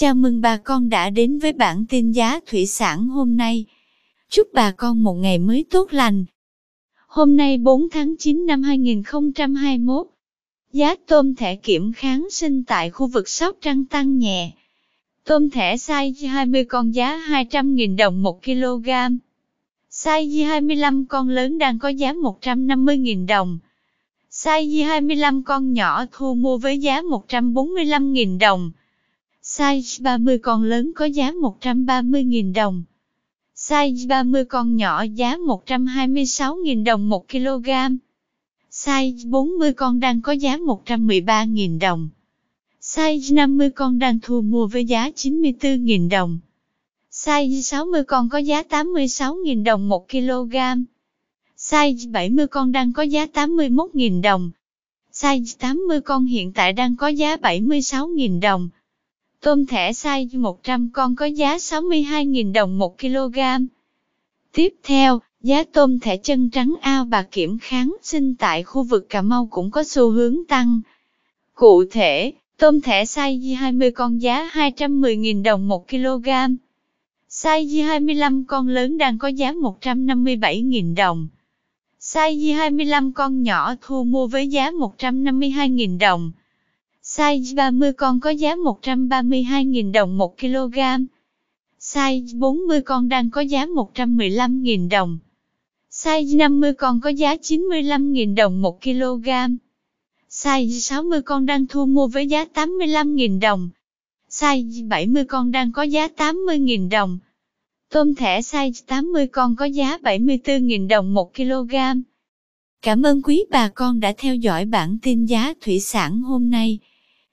Chào mừng bà con đã đến với bản tin giá thủy sản hôm nay. Chúc bà con một ngày mới tốt lành. Hôm nay 4 tháng 9 năm 2021, giá tôm thẻ kiểm kháng sinh tại khu vực Sóc Trăng tăng nhẹ. Tôm thẻ size 20 con giá 200.000 đồng 1 kg. Size 25 con lớn đang có giá 150.000 đồng. Size 25 con nhỏ thu mua với giá 145.000 đồng. Size 30 con lớn có giá 130.000 đồng. Size 30 con nhỏ giá 126.000 đồng 1 kg. Size 40 con đang có giá 113.000 đồng. Size 50 con đang thu mua với giá 94.000 đồng. Size 60 con có giá 86.000 đồng 1 kg. Size 70 con đang có giá 81.000 đồng. Size 80 con hiện tại đang có giá 76.000 đồng. Tôm thẻ size 100 con có giá 62.000 đồng 1 kg. Tiếp theo, giá tôm thẻ chân trắng ao bạc kiểm kháng sinh tại khu vực Cà Mau cũng có xu hướng tăng. Cụ thể, tôm thẻ size 20 con giá 210.000 đồng 1 kg. Size 25 con lớn đang có giá 157.000 đồng. Size 25 con nhỏ thu mua với giá 152.000 đồng. Size 30 con có giá 132.000 đồng 1 kg. Size 40 con đang có giá 115.000 đồng. Size 50 con có giá 95.000 đồng 1 kg. Size 60 con đang thu mua với giá 85.000 đồng. Size 70 con đang có giá 80.000 đồng. Tôm thẻ size 80 con có giá 74.000 đồng 1 kg. Cảm ơn quý bà con đã theo dõi bản tin giá thủy sản hôm nay.